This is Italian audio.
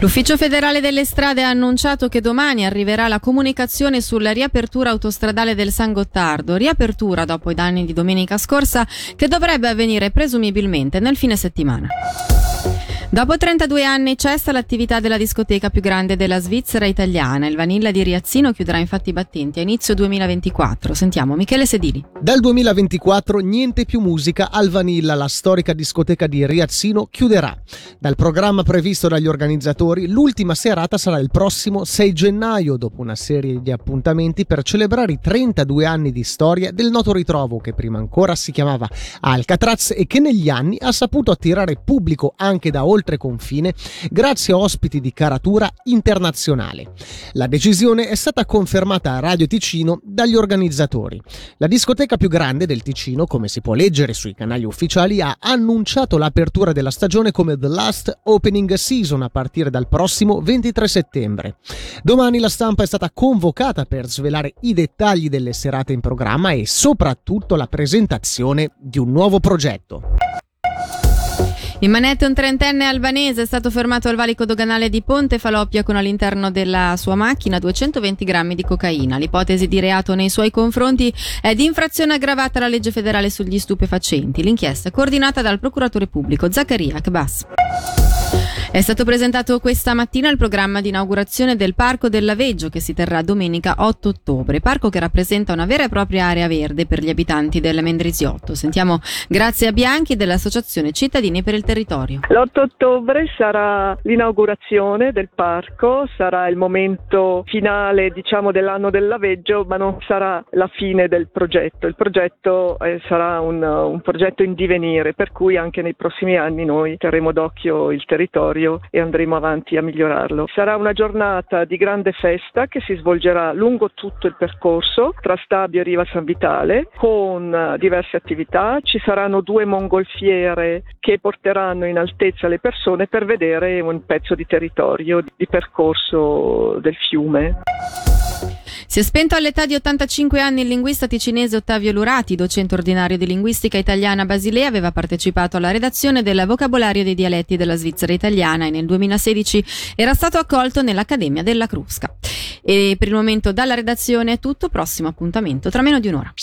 L'Ufficio federale delle strade ha annunciato che domani arriverà la comunicazione sulla riapertura autostradale del San Gottardo, riapertura dopo i danni di domenica scorsa che dovrebbe avvenire presumibilmente nel fine settimana. Dopo 32 anni cessa l'attività della discoteca più grande della Svizzera italiana. Il Vanilla di Riazzino chiuderà infatti i battenti a inizio 2024. Sentiamo Michele Sedili. Dal 2024 niente più musica al Vanilla, la storica discoteca di Riazzino chiuderà. Dal programma previsto dagli organizzatori, l'ultima serata sarà il prossimo 6 gennaio, dopo una serie di appuntamenti per celebrare i 32 anni di storia del noto ritrovo che prima ancora si chiamava Alcatraz e che negli anni ha saputo attirare pubblico anche da oltre oltre confine grazie a ospiti di caratura internazionale. La decisione è stata confermata a Radio Ticino dagli organizzatori. La discoteca più grande del Ticino, come si può leggere sui canali ufficiali, ha annunciato l'apertura della stagione come The Last Opening Season a partire dal prossimo 23 settembre. Domani la stampa è stata convocata per svelare i dettagli delle serate in programma e soprattutto la presentazione di un nuovo progetto. In manette un trentenne albanese è stato fermato al valico doganale di Ponte Faloppia con all'interno della sua macchina 220 grammi di cocaina. L'ipotesi di reato nei suoi confronti è di infrazione aggravata alla legge federale sugli stupefacenti. L'inchiesta è coordinata dal procuratore pubblico Zaccaria Akbas. È stato presentato questa mattina il programma di inaugurazione del Parco del Laveggio che si terrà domenica 8 ottobre, parco che rappresenta una vera e propria area verde per gli abitanti del Mendrisiotto. Sentiamo Grazia Bianchi dell'Associazione Cittadini per il Territorio. L'8 ottobre sarà l'inaugurazione del parco, sarà il momento finale diciamo dell'anno del Laveggio, ma non sarà la fine del progetto. Il progetto eh, sarà un, un progetto in divenire, per cui anche nei prossimi anni noi terremo d'occhio il territorio territorio e andremo avanti a migliorarlo. Sarà una giornata di grande festa che si svolgerà lungo tutto il percorso tra Stabio e Riva San Vitale con eh, diverse attività. Ci saranno due mongolfiere che porteranno in altezza le persone per vedere un pezzo di territorio, di percorso del fiume. Si è spento all'età di 85 anni il linguista ticinese Ottavio Lurati, docente ordinario di linguistica italiana a Basilea, aveva partecipato alla redazione del vocabolario dei dialetti della Svizzera italiana e nel 2016 era stato accolto nell'Accademia della Crusca. E per il momento dalla redazione è tutto, prossimo appuntamento tra meno di un'ora.